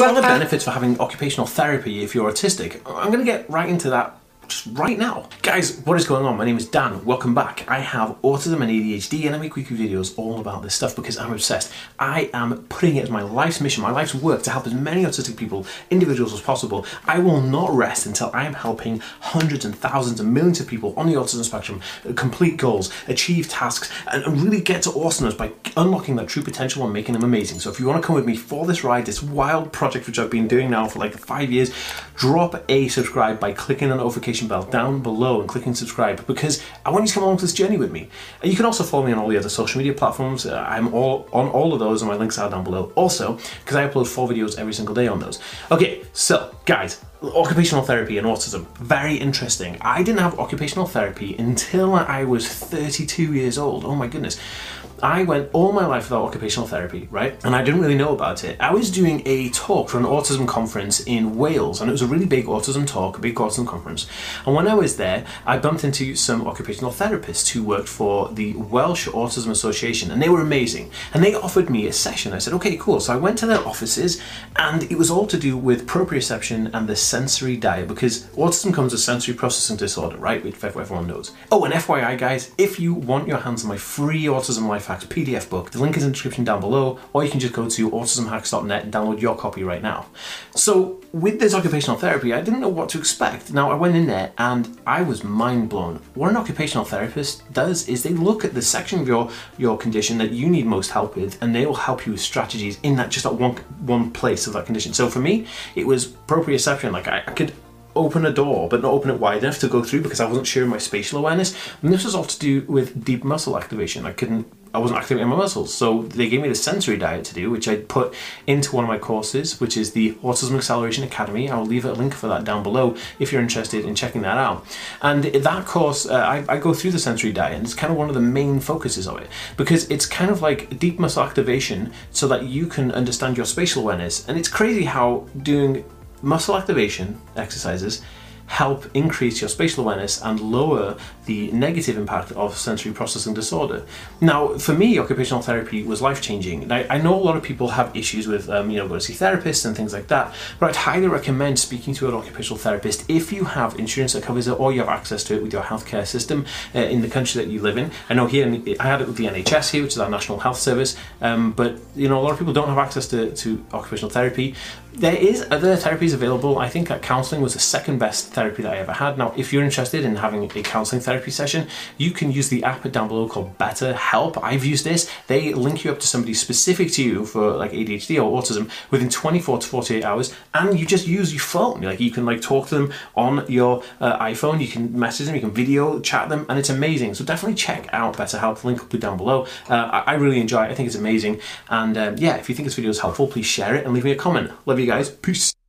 what are the benefits for having occupational therapy if you're autistic? I'm going to get right into that just right now. Guys, what is going on? My name is Dan. Welcome back. I have autism and ADHD and I make weekly videos all about this stuff because I'm obsessed. I am putting it as my life's mission, my life's work to help as many autistic people, individuals as possible. I will not rest until I am helping hundreds and thousands and millions of people on the autism spectrum complete goals, achieve tasks, and really get to awesomeness by unlocking their true potential and making them amazing. So if you want to come with me for this ride, this wild project which I've been doing now for like five years, drop a subscribe by clicking the notification notification bell down below and clicking subscribe because I want you to come along this journey with me. And you can also follow me on all the other social media platforms. Uh, I'm all on all of those, and my links are down below. Also, because I upload four videos every single day on those. Okay, so guys, occupational therapy and autism very interesting i didn't have occupational therapy until i was 32 years old oh my goodness I went all my life without occupational therapy, right? And I didn't really know about it. I was doing a talk for an autism conference in Wales, and it was a really big autism talk, a big autism conference. And when I was there, I bumped into some occupational therapists who worked for the Welsh Autism Association, and they were amazing. And they offered me a session. I said, okay, cool. So I went to their offices, and it was all to do with proprioception and the sensory diet, because autism comes with sensory processing disorder, right? Which everyone knows. Oh, and FYI, guys, if you want your hands on my free autism life Hacks PDF book. The link is in the description down below, or you can just go to autismhacks.net and download your copy right now. So, with this occupational therapy, I didn't know what to expect. Now, I went in there and I was mind blown. What an occupational therapist does is they look at the section of your, your condition that you need most help with, and they will help you with strategies in that just that one one place of that condition. So for me, it was proprioception. Like I, I could open a door but not open it wide enough to go through because I wasn't sure my spatial awareness. And this was all to do with deep muscle activation. I couldn't I wasn't activating my muscles. So they gave me the sensory diet to do, which I put into one of my courses, which is the Autism Acceleration Academy. I'll leave a link for that down below if you're interested in checking that out. And that course, uh, I, I, go through the sensory diet, and it's kind of one of the main focuses of it because it's kind of like deep muscle activation so that you can understand your spatial awareness. And it's crazy how doing muscle activation exercises help increase your spatial awareness and lower the negative impact of sensory processing disorder. Now, for me, occupational therapy was life changing. I, I, know a lot of people have issues with, um, you know, going to see therapists and things like that, but I'd highly recommend speaking to an occupational therapist if you have insurance that covers it or you have access to it with your healthcare system uh, in the country that you live in. I know here, I had it with the NHS here, which is our National Health Service, um, but, you know, a lot of people don't have access to, to occupational therapy. There is other therapies available. I think that counselling was the second best therapy that I ever had. Now, if you're interested in having a counselling therapy session, you can use the app down below called BetterHelp. I've used this. They link you up to somebody specific to you for like ADHD or autism within 24 to 48 hours, and you just use your phone. Like you can like talk to them on your uh, iPhone. You can message them. You can video chat them, and it's amazing. So definitely check out BetterHelp. The link will be down below. Uh, I, really enjoy it. I think it's amazing. And um, yeah, if you think this video is helpful, please share it and leave me a comment. Love you guys. Peace.